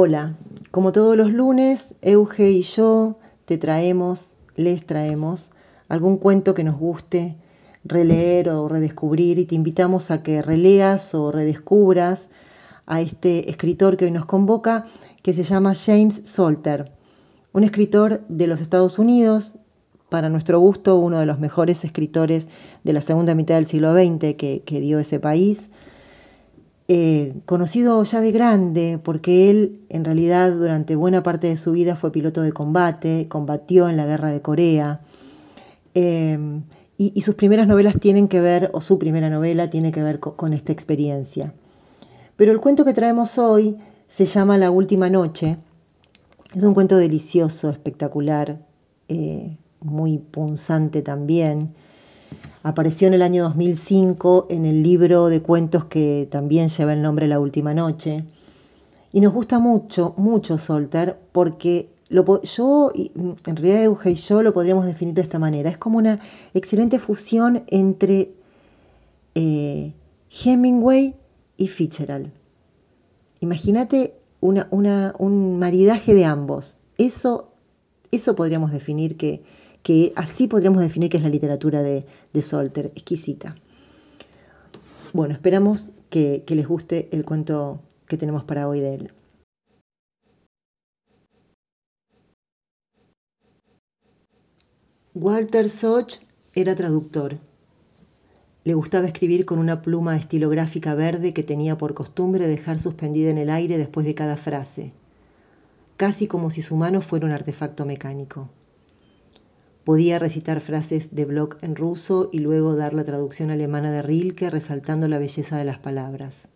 Hola, como todos los lunes, Euge y yo te traemos, les traemos algún cuento que nos guste releer o redescubrir y te invitamos a que releas o redescubras a este escritor que hoy nos convoca, que se llama James Salter, un escritor de los Estados Unidos, para nuestro gusto uno de los mejores escritores de la segunda mitad del siglo XX que, dio ese país. Eh, conocido ya de grande, porque él en realidad durante buena parte de su vida fue piloto de combate, combatió en la guerra de Corea, em, y, sus primeras novelas tienen que ver, o su primera novela tiene que ver con, esta experiencia. Pero el cuento que traemos hoy se llama La Última Noche. Es un cuento delicioso, espectacular, eh, muy punzante también. Apareció en el año 2005 en el libro de cuentos que también lleva el nombre La Última Noche. Y nos gusta mucho, mucho Solter, porque lo, yo, en realidad Euge y yo lo podríamos definir de esta manera. Es como una excelente fusión entre eh, Hemingway y Fitzgerald. Imagínate una, un maridaje de ambos. Eso, eso podríamos definir que, que así podríamos definir que es la literatura de, de Solter, exquisita. Bueno, esperamos que, que les guste el cuento que tenemos para hoy de él. Walter Soch era traductor. Le gustaba escribir con una pluma estilográfica verde que tenía por costumbre dejar suspendida en el aire después de cada frase, casi como si su mano fuera un artefacto mecánico. Podía recitar frases de Bloch en ruso y luego dar la traducción alemana de Rilke resaltando la belleza de las palabras.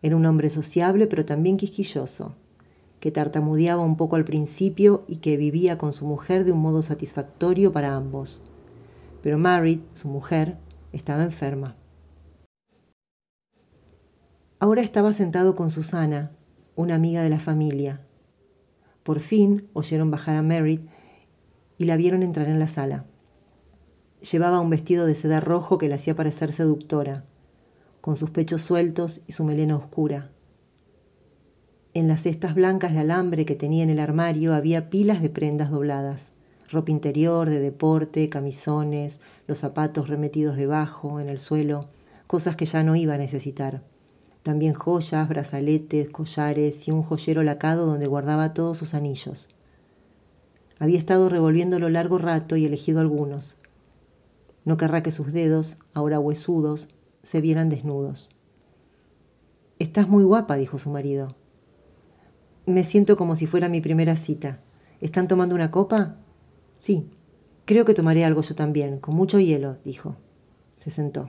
Era un hombre sociable pero también quisquilloso, que tartamudeaba un poco al principio y que vivía con su mujer de un modo satisfactorio para ambos. Pero Marit, su mujer, estaba enferma. Ahora estaba sentado con Susana, una amiga de la familia. Por fin oyeron bajar a Merritt y la vieron entrar en la sala. Llevaba un vestido de seda rojo que la hacía parecer seductora, con sus pechos sueltos y su melena oscura. En las cestas blancas de alambre que tenía en el armario había pilas de prendas dobladas, ropa interior, de deporte, camisones, los zapatos remetidos debajo, en el suelo, cosas que ya no iba a necesitar. También joyas, brazaletes, collares y un joyero lacado donde guardaba todos sus anillos. Había estado revolviéndolo largo rato y elegido algunos. No querrá que sus dedos, ahora huesudos, se vieran desnudos. Estás muy guapa, dijo su marido. Me siento como si fuera mi primera cita. ¿Están tomando una copa? Sí. Creo que tomaré algo yo también, con mucho hielo, dijo. Se sentó.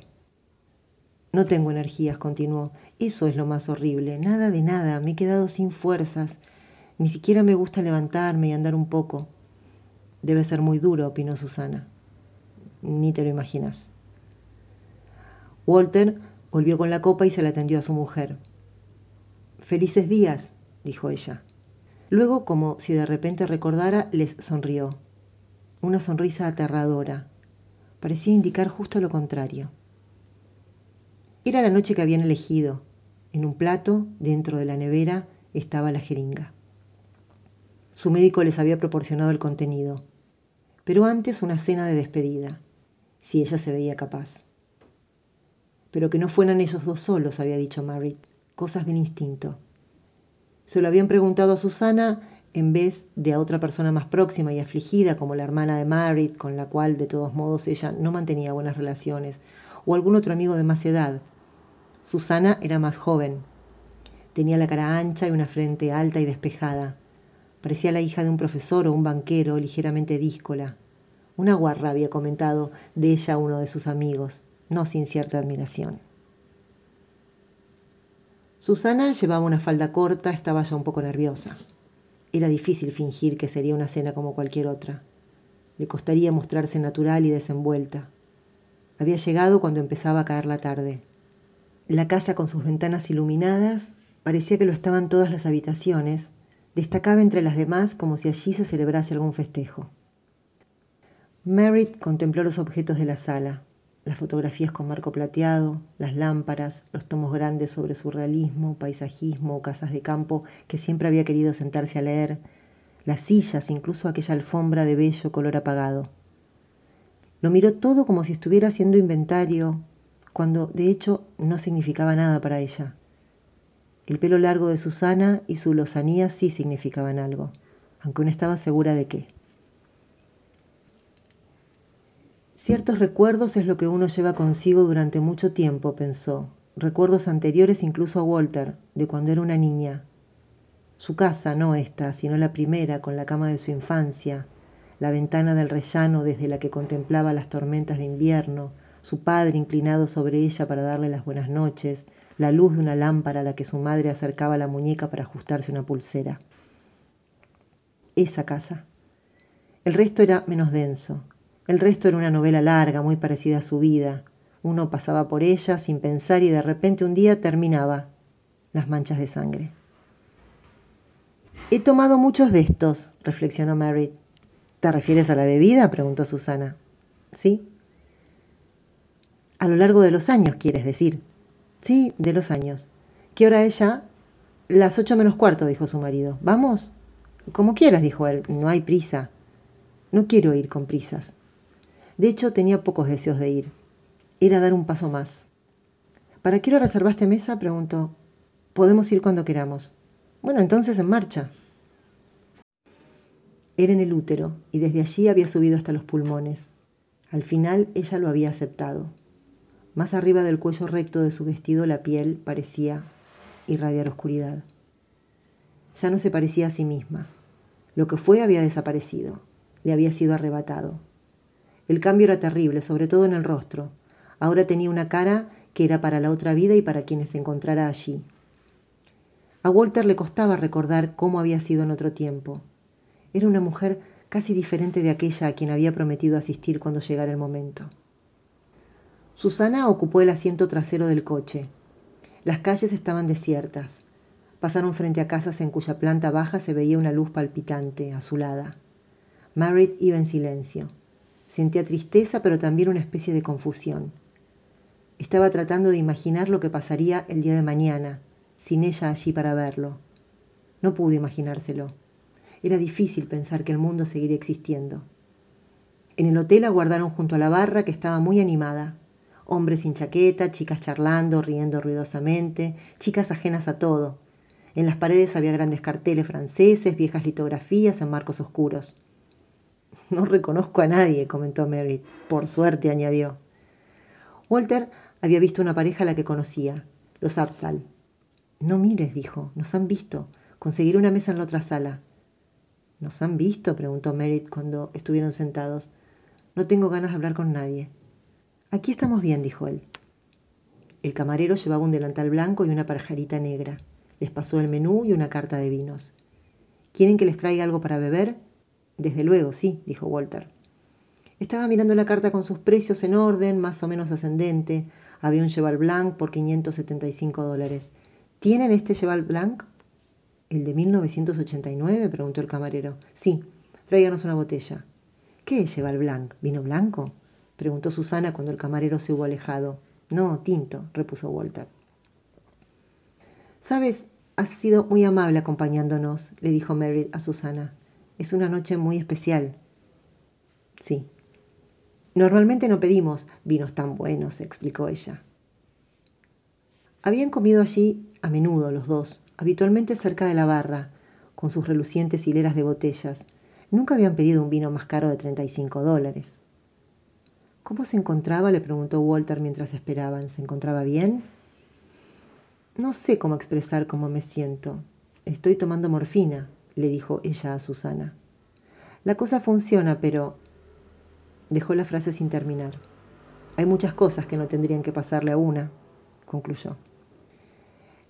No tengo energías, continuó. Eso es lo más horrible. Nada de nada. Me he quedado sin fuerzas. Ni siquiera me gusta levantarme y andar un poco. Debe ser muy duro, opinó Susana. Ni te lo imaginas. Walter volvió con la copa y se la atendió a su mujer. Felices días, dijo ella. Luego, como si de repente recordara, les sonrió. Una sonrisa aterradora. Parecía indicar justo lo contrario. Era la noche que habían elegido. En un plato, dentro de la nevera, estaba la jeringa. Su médico les había proporcionado el contenido pero antes una cena de despedida, si ella se veía capaz. Pero que no fueran ellos dos solos, había dicho Marit, cosas del instinto. Se lo habían preguntado a Susana en vez de a otra persona más próxima y afligida como la hermana de Marit, con la cual de todos modos ella no mantenía buenas relaciones, o algún otro amigo de más edad. Susana era más joven. Tenía la cara ancha y una frente alta y despejada. Parecía la hija de un profesor o un banquero ligeramente díscola. Una guarra había comentado de ella uno de sus amigos, no sin cierta admiración. Susana llevaba una falda corta, estaba ya un poco nerviosa. Era difícil fingir que sería una cena como cualquier otra. Le costaría mostrarse natural y desenvuelta. Había llegado cuando empezaba a caer la tarde. La casa con sus ventanas iluminadas parecía que lo estaban todas las habitaciones, Destacaba entre las demás como si allí se celebrase algún festejo. Merritt contempló los objetos de la sala, las fotografías con marco plateado, las lámparas, los tomos grandes sobre surrealismo, paisajismo, casas de campo que siempre había querido sentarse a leer, las sillas, incluso aquella alfombra de bello color apagado. Lo miró todo como si estuviera haciendo inventario, cuando de hecho no significaba nada para ella. El pelo largo de Susana y su lozanía sí significaban algo, aunque no estaba segura de qué. Ciertos recuerdos es lo que uno lleva consigo durante mucho tiempo, pensó. Recuerdos anteriores incluso a Walter, de cuando era una niña. Su casa, no esta, sino la primera, con la cama de su infancia, la ventana del rellano desde la que contemplaba las tormentas de invierno, su padre inclinado sobre ella para darle las buenas noches, la luz de una lámpara a la que su madre acercaba la muñeca para ajustarse una pulsera. Esa casa. El resto era menos denso, el resto era una novela larga, muy parecida a su vida. Uno pasaba por ella sin pensar y de repente un día terminaba. Las manchas de sangre. He tomado muchos de estos, reflexionó Mary. ¿Te refieres a la bebida? preguntó Susana. Sí. A lo largo de los años, quieres decir. Sí, de los años. ¿Qué hora es ya? Las ocho menos cuarto, dijo su marido. ¿Vamos? Como quieras, dijo él. No hay prisa. No quiero ir con prisas. De hecho, tenía pocos deseos de ir. Era dar un paso más. ¿Para qué hora reservaste mesa? preguntó. Podemos ir cuando queramos. Bueno, entonces en marcha. Era en el útero y desde allí había subido hasta los pulmones. Al final ella lo había aceptado. Más arriba del cuello recto de su vestido la piel parecía irradiar oscuridad. Ya no se parecía a sí misma. Lo que fue había desaparecido. Le había sido arrebatado. El cambio era terrible, sobre todo en el rostro. Ahora tenía una cara que era para la otra vida y para quienes se encontrara allí. A Walter le costaba recordar cómo había sido en otro tiempo. Era una mujer casi diferente de aquella a quien había prometido asistir cuando llegara el momento. Susana ocupó el asiento trasero del coche. Las calles estaban desiertas. Pasaron frente a casas en cuya planta baja se veía una luz palpitante, azulada. Merritt iba en silencio. Sentía tristeza, pero también una especie de confusión. Estaba tratando de imaginar lo que pasaría el día de mañana, sin ella allí para verlo. No pudo imaginárselo. Era difícil pensar que el mundo seguiría existiendo. En el hotel aguardaron junto a la barra que estaba muy animada. Hombres sin chaqueta, chicas charlando, riendo ruidosamente, chicas ajenas a todo. En las paredes había grandes carteles franceses, viejas litografías en marcos oscuros. No reconozco a nadie, comentó Mary. Por suerte, añadió. Walter había visto una pareja a la que conocía, los Aptal. No mires, dijo, nos han visto. Conseguiré una mesa en la otra sala. ¿Nos han visto? preguntó Merritt cuando estuvieron sentados. No tengo ganas de hablar con nadie. Aquí estamos bien, dijo él. El camarero llevaba un delantal blanco y una pajarita negra. Les pasó el menú y una carta de vinos. ¿Quieren que les traiga algo para beber? Desde luego, sí, dijo Walter. Estaba mirando la carta con sus precios en orden, más o menos ascendente. Había un Cheval Blanc por 575 dólares. ¿Tienen este Cheval Blanc? ¿El de 1989? preguntó el camarero. Sí, tráiganos una botella. ¿Qué es Cheval Blanc? ¿Vino blanco? Preguntó Susana cuando el camarero se hubo alejado. No, tinto, repuso Walter. Sabes, has sido muy amable acompañándonos, le dijo Mary a Susana. Es una noche muy especial. Sí. Normalmente no pedimos vinos tan buenos, explicó ella. Habían comido allí a menudo los dos, habitualmente cerca de la barra, con sus relucientes hileras de botellas. Nunca habían pedido un vino más caro de 35 dólares. ¿Cómo se encontraba? le preguntó Walter mientras esperaban. ¿Se encontraba bien? No sé cómo expresar cómo me siento. Estoy tomando morfina, le dijo ella a Susana. La cosa funciona, pero... Dejó la frase sin terminar. Hay muchas cosas que no tendrían que pasarle a una, concluyó.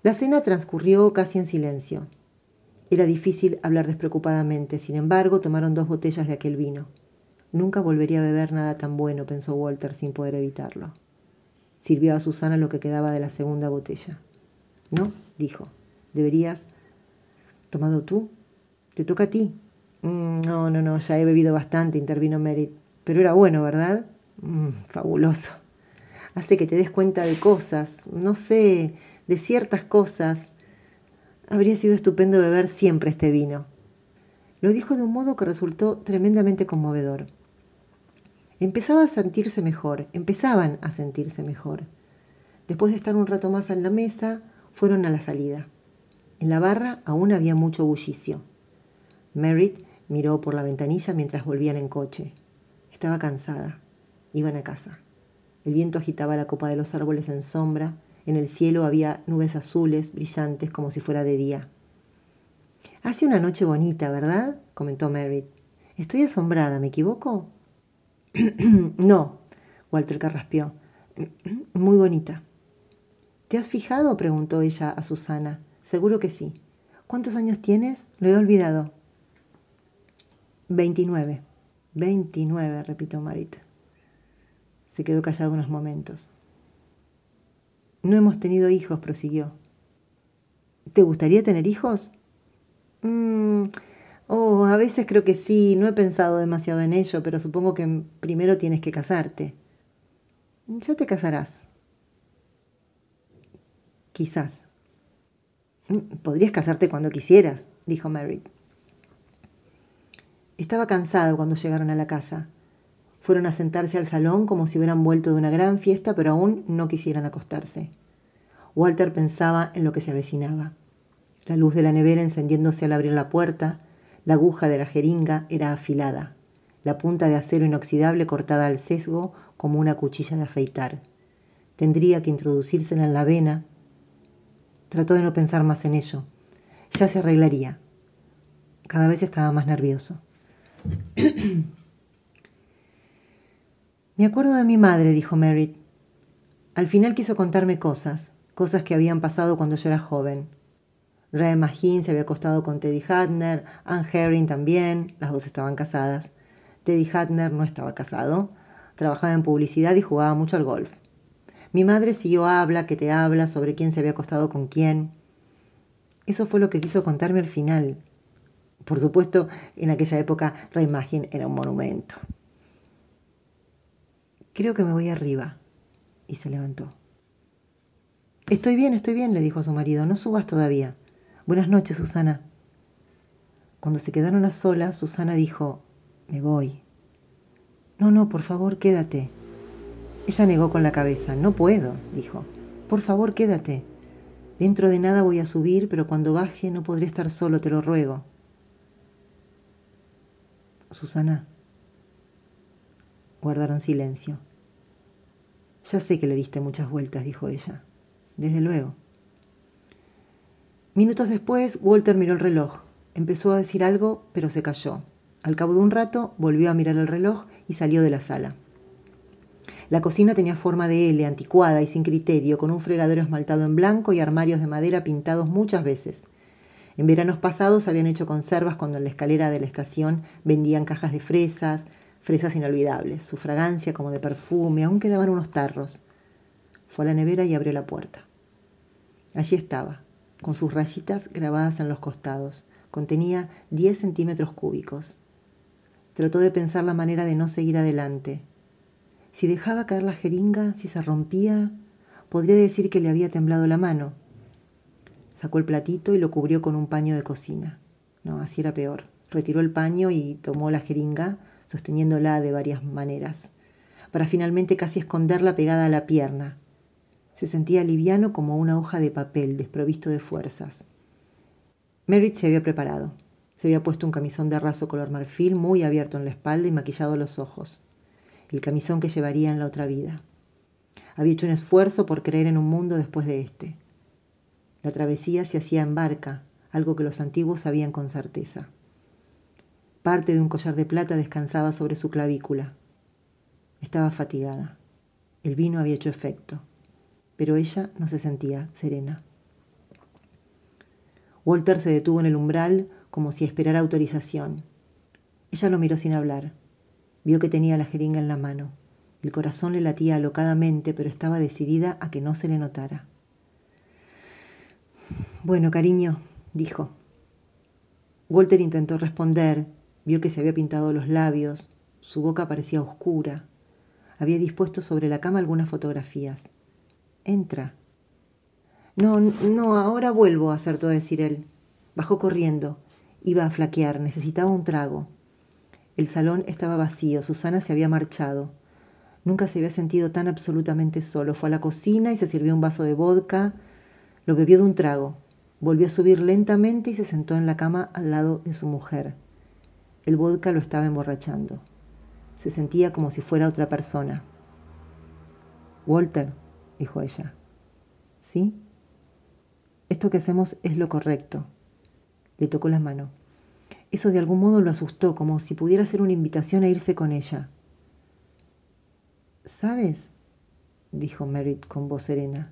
La cena transcurrió casi en silencio. Era difícil hablar despreocupadamente, sin embargo, tomaron dos botellas de aquel vino. Nunca volvería a beber nada tan bueno, pensó Walter sin poder evitarlo. Sirvió a Susana lo que quedaba de la segunda botella. No, dijo, deberías... ¿Tomado tú? Te toca a ti. Mm, no, no, no, ya he bebido bastante, intervino Merit. Pero era bueno, ¿verdad? Mm, fabuloso. hace que te des cuenta de cosas, no sé, de ciertas cosas. Habría sido estupendo beber siempre este vino. Lo dijo de un modo que resultó tremendamente conmovedor. Empezaba a sentirse mejor, empezaban a sentirse mejor. Después de estar un rato más en la mesa, fueron a la salida. En la barra aún había mucho bullicio. Merritt miró por la ventanilla mientras volvían en coche. Estaba cansada. Iban a casa. El viento agitaba la copa de los árboles en sombra. En el cielo había nubes azules, brillantes, como si fuera de día. Hace una noche bonita, ¿verdad? comentó Merritt. Estoy asombrada, ¿me equivoco? no, Walter carraspeó. Muy bonita. ¿Te has fijado? preguntó ella a Susana. Seguro que sí. ¿Cuántos años tienes? Lo he olvidado. Veintinueve. Veintinueve, repitió Marit. Se quedó callado unos momentos. No hemos tenido hijos, prosiguió. ¿Te gustaría tener hijos? Mm, oh, a veces creo que sí, no he pensado demasiado en ello, pero supongo que primero tienes que casarte. Ya te casarás. Quizás. Mm, podrías casarte cuando quisieras, dijo Merritt. Estaba cansado cuando llegaron a la casa. Fueron a sentarse al salón como si hubieran vuelto de una gran fiesta, pero aún no quisieran acostarse. Walter pensaba en lo que se avecinaba. La luz de la nevera encendiéndose al abrir la puerta, la aguja de la jeringa era afilada, la punta de acero inoxidable cortada al sesgo como una cuchilla de afeitar. Tendría que introducírsela en la vena Trató de no pensar más en ello. Ya se arreglaría. Cada vez estaba más nervioso. Me acuerdo de mi madre, dijo Merritt. Al final quiso contarme cosas, cosas que habían pasado cuando yo era joven. Ray Magin se había acostado con Teddy Hadner, Anne Herring también, las dos estaban casadas. Teddy Hadner no estaba casado, trabajaba en publicidad y jugaba mucho al golf. Mi madre siguió habla que te habla sobre quién se había acostado con quién. Eso fue lo que quiso contarme al final. Por supuesto, en aquella época Reimagen era un monumento. Creo que me voy arriba. Y se levantó. Estoy bien, estoy bien, le dijo a su marido. No subas todavía. Buenas noches, Susana. Cuando se quedaron a solas, Susana dijo, me voy. No, no, por favor, quédate. Ella negó con la cabeza. No puedo, dijo. Por favor, quédate. Dentro de nada voy a subir, pero cuando baje no podré estar solo, te lo ruego. Susana. Guardaron silencio. Ya sé que le diste muchas vueltas, dijo ella. Desde luego. Minutos después, Walter miró el reloj. Empezó a decir algo, pero se calló. Al cabo de un rato, volvió a mirar el reloj y salió de la sala. La cocina tenía forma de L, anticuada y sin criterio, con un fregadero esmaltado en blanco y armarios de madera pintados muchas veces. En veranos pasados habían hecho conservas cuando en la escalera de la estación vendían cajas de fresas, fresas inolvidables, su fragancia como de perfume, aún quedaban unos tarros. Fue a la nevera y abrió la puerta. Allí estaba, con sus rayitas grabadas en los costados. Contenía 10 centímetros cúbicos. Trató de pensar la manera de no seguir adelante, si dejaba caer la jeringa, si se rompía, podría decir que le había temblado la mano. Sacó el platito y lo cubrió con un paño de cocina. No, así era peor. Retiró el paño y tomó la jeringa, sosteniéndola de varias maneras, para finalmente casi esconderla pegada a la pierna. Se sentía liviano como una hoja de papel, desprovisto de fuerzas. Merritt se había preparado. Se había puesto un camisón de raso color marfil muy abierto en la espalda y maquillado los ojos el camisón que llevaría en la otra vida. Había hecho un esfuerzo por creer en un mundo después de este. La travesía se hacía en barca, algo que los antiguos sabían con certeza. Parte de un collar de plata descansaba sobre su clavícula. Estaba fatigada. El vino había hecho efecto, pero ella no se sentía serena. Walter se detuvo en el umbral como si esperara autorización. Ella lo miró sin hablar. Vio que tenía la jeringa en la mano. El corazón le latía alocadamente, pero estaba decidida a que no se le notara. Bueno, cariño, dijo. Walter intentó responder, vio que se había pintado los labios, su boca parecía oscura. Había dispuesto sobre la cama algunas fotografías. Entra. No, no, ahora vuelvo, acertó a decir él. Bajó corriendo. Iba a flaquear, necesitaba un trago. El salón estaba vacío, Susana se había marchado. Nunca se había sentido tan absolutamente solo. Fue a la cocina y se sirvió un vaso de vodka. Lo bebió de un trago. Volvió a subir lentamente y se sentó en la cama al lado de su mujer. El vodka lo estaba emborrachando. Se sentía como si fuera otra persona. Walter, dijo ella. ¿Sí? Esto que hacemos es lo correcto. Le tocó la mano. Eso de algún modo lo asustó, como si pudiera ser una invitación a irse con ella. ¿Sabes? dijo Merritt con voz serena.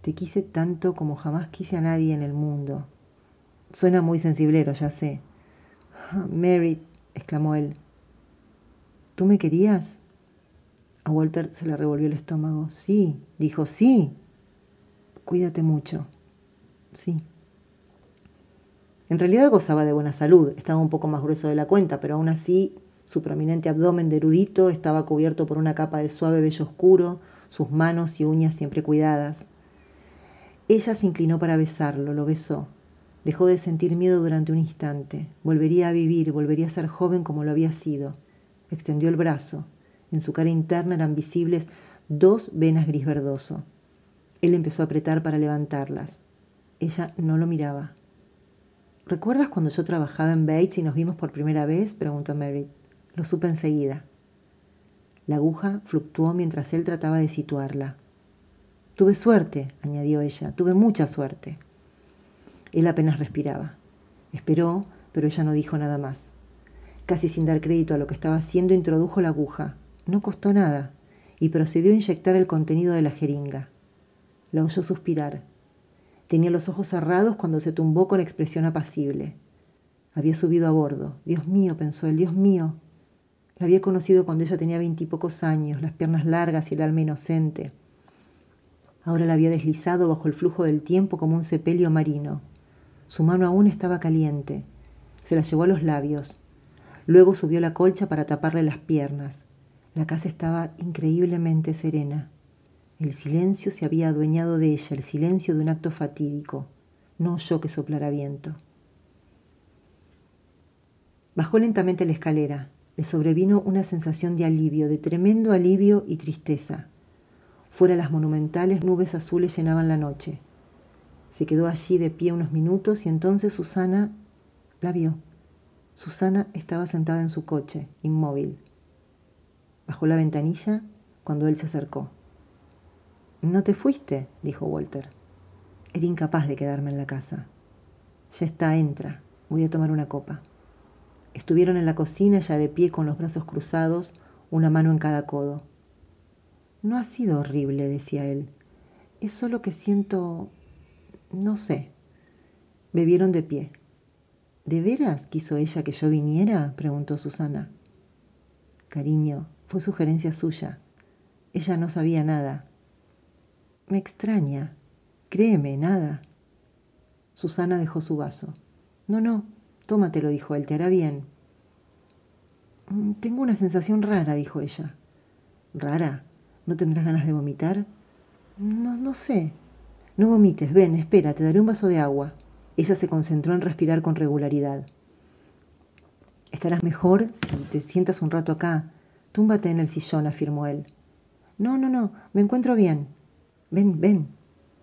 Te quise tanto como jamás quise a nadie en el mundo. Suena muy sensiblero, ya sé. Ah, Merritt, exclamó él. ¿Tú me querías? A Walter se le revolvió el estómago. Sí, dijo, sí. Cuídate mucho. Sí. En realidad gozaba de buena salud, estaba un poco más grueso de la cuenta, pero aún así su prominente abdomen de erudito estaba cubierto por una capa de suave vello oscuro, sus manos y uñas siempre cuidadas. Ella se inclinó para besarlo, lo besó. Dejó de sentir miedo durante un instante. Volvería a vivir, volvería a ser joven como lo había sido. Extendió el brazo. En su cara interna eran visibles dos venas gris verdoso. Él empezó a apretar para levantarlas. Ella no lo miraba. ¿Recuerdas cuando yo trabajaba en Bates y nos vimos por primera vez? preguntó Merritt. Lo supe enseguida. La aguja fluctuó mientras él trataba de situarla. Tuve suerte, añadió ella, tuve mucha suerte. Él apenas respiraba. Esperó, pero ella no dijo nada más. Casi sin dar crédito a lo que estaba haciendo, introdujo la aguja. No costó nada, y procedió a inyectar el contenido de la jeringa. La oyó suspirar. Tenía los ojos cerrados cuando se tumbó con expresión apacible. Había subido a bordo. Dios mío, pensó él, Dios mío. La había conocido cuando ella tenía veintipocos años, las piernas largas y el alma inocente. Ahora la había deslizado bajo el flujo del tiempo como un sepelio marino. Su mano aún estaba caliente. Se la llevó a los labios. Luego subió la colcha para taparle las piernas. La casa estaba increíblemente serena. El silencio se había adueñado de ella, el silencio de un acto fatídico. No oyó que soplara viento. Bajó lentamente la escalera. Le sobrevino una sensación de alivio, de tremendo alivio y tristeza. Fuera las monumentales nubes azules llenaban la noche. Se quedó allí de pie unos minutos y entonces Susana la vio. Susana estaba sentada en su coche, inmóvil. Bajó la ventanilla cuando él se acercó. No te fuiste, dijo Walter. Era incapaz de quedarme en la casa. Ya está, entra. Voy a tomar una copa. Estuvieron en la cocina ya de pie con los brazos cruzados, una mano en cada codo. No ha sido horrible, decía él. Es solo que siento... no sé. Bebieron de pie. ¿De veras quiso ella que yo viniera? preguntó Susana. Cariño, fue sugerencia suya. Ella no sabía nada. Me extraña. Créeme, nada. Susana dejó su vaso. No, no, tómatelo, dijo él, te hará bien. Mm, tengo una sensación rara, dijo ella. ¿Rara? ¿No tendrás ganas de vomitar? No, no sé. No vomites, ven, espera, te daré un vaso de agua. Ella se concentró en respirar con regularidad. Estarás mejor si te sientas un rato acá. Túmbate en el sillón, afirmó él. No, no, no, me encuentro bien. Ven, ven.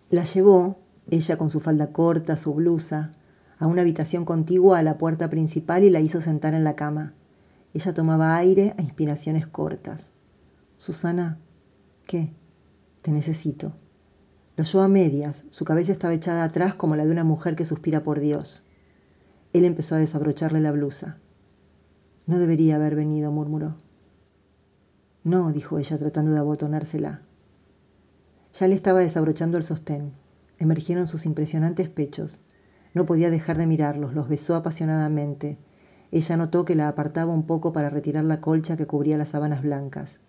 La llevó, ella con su falda corta, su blusa, a una habitación contigua a la puerta principal y la hizo sentar en la cama. Ella tomaba aire a inspiraciones cortas. Susana, ¿qué? Te necesito. Lo oyó a medias, su cabeza estaba echada atrás como la de una mujer que suspira por Dios. Él empezó a desabrocharle la blusa. No debería haber venido, murmuró. No, dijo ella tratando de abotonársela. Ya le estaba desabrochando el sostén. Emergieron sus impresionantes pechos. No podía dejar de mirarlos, los besó apasionadamente. Ella notó que la apartaba un poco para retirar la colcha que cubría las sábanas blancas.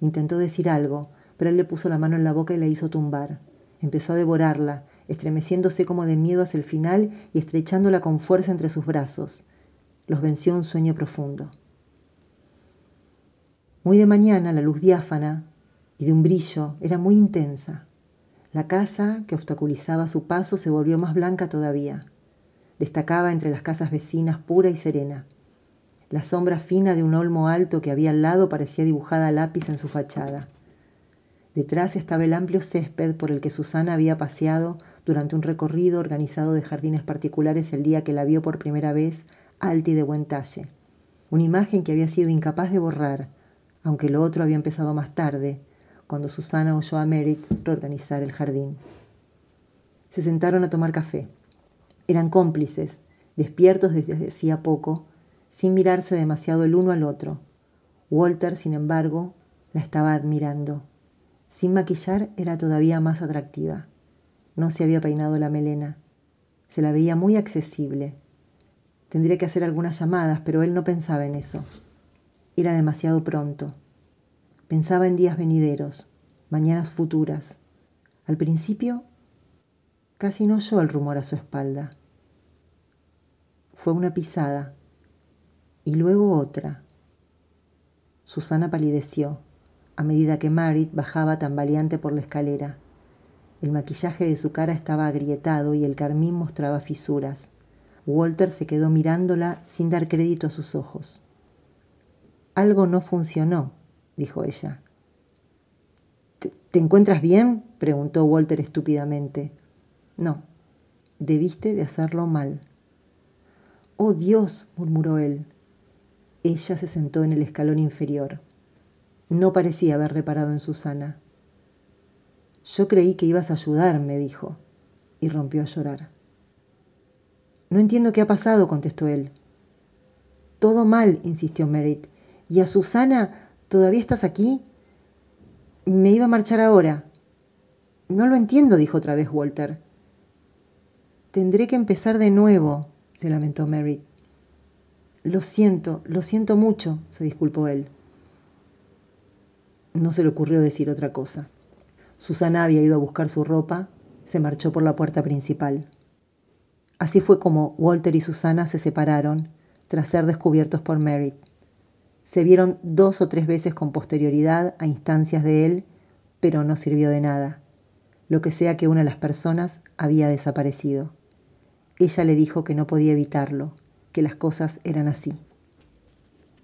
Intentó decir algo, pero él le puso la mano en la boca y la hizo tumbar. Empezó a devorarla, estremeciéndose como de miedo hacia el final y estrechándola con fuerza entre sus brazos. Los venció un sueño profundo. Muy de mañana la luz diáfana y de un brillo era muy intensa. La casa que obstaculizaba su paso se volvió más blanca todavía. Destacaba entre las casas vecinas pura y serena. La sombra fina de un olmo alto que había al lado parecía dibujada a lápiz en su fachada. Detrás estaba el amplio césped por el que Susana había paseado durante un recorrido organizado de jardines particulares el día que la vio por primera vez alta y de buen talle. Una imagen que había sido incapaz de borrar, aunque lo otro había empezado más tarde, cuando Susana oyó a Merit reorganizar el jardín. Se sentaron a tomar café. Eran cómplices, despiertos desde hacía poco, sin mirarse demasiado el uno al otro. Walter, sin embargo, la estaba admirando. Sin maquillar era todavía más atractiva. No se había peinado la melena. Se la veía muy accesible. Tendría que hacer algunas llamadas, pero él no pensaba en eso. Era demasiado pronto. Pensaba en días venideros, mañanas futuras. Al principio, casi no oyó el rumor a su espalda. Fue una pisada y luego otra. Susana palideció a medida que Marit bajaba tambaleante por la escalera. El maquillaje de su cara estaba agrietado y el carmín mostraba fisuras. Walter se quedó mirándola sin dar crédito a sus ojos. Algo no funcionó, dijo ella. ¿Te, ¿Te, encuentras bien? preguntó Walter estúpidamente. No, debiste de hacerlo mal. Oh Dios, murmuró él. Ella se sentó en el escalón inferior. No parecía haber reparado en Susana. Yo creí que ibas a ayudarme, dijo, y rompió a llorar. No entiendo qué ha pasado, contestó él. Todo mal, insistió Merit. ¿Y a Susana todavía estás aquí? Me iba a marchar ahora. No lo entiendo, dijo otra vez Walter. Tendré que empezar de nuevo, se lamentó Merit. Lo siento, lo siento mucho, se disculpó él. No se le ocurrió decir otra cosa. Susana había ido a buscar su ropa, se marchó por la puerta principal. Así fue como Walter y Susana se separaron tras ser descubiertos por Merritt. Se vieron dos o tres veces con posterioridad a instancias de él, pero no sirvió de nada. Lo que sea que una de las personas había desaparecido. Ella le dijo que no podía evitarlo, que las cosas eran así.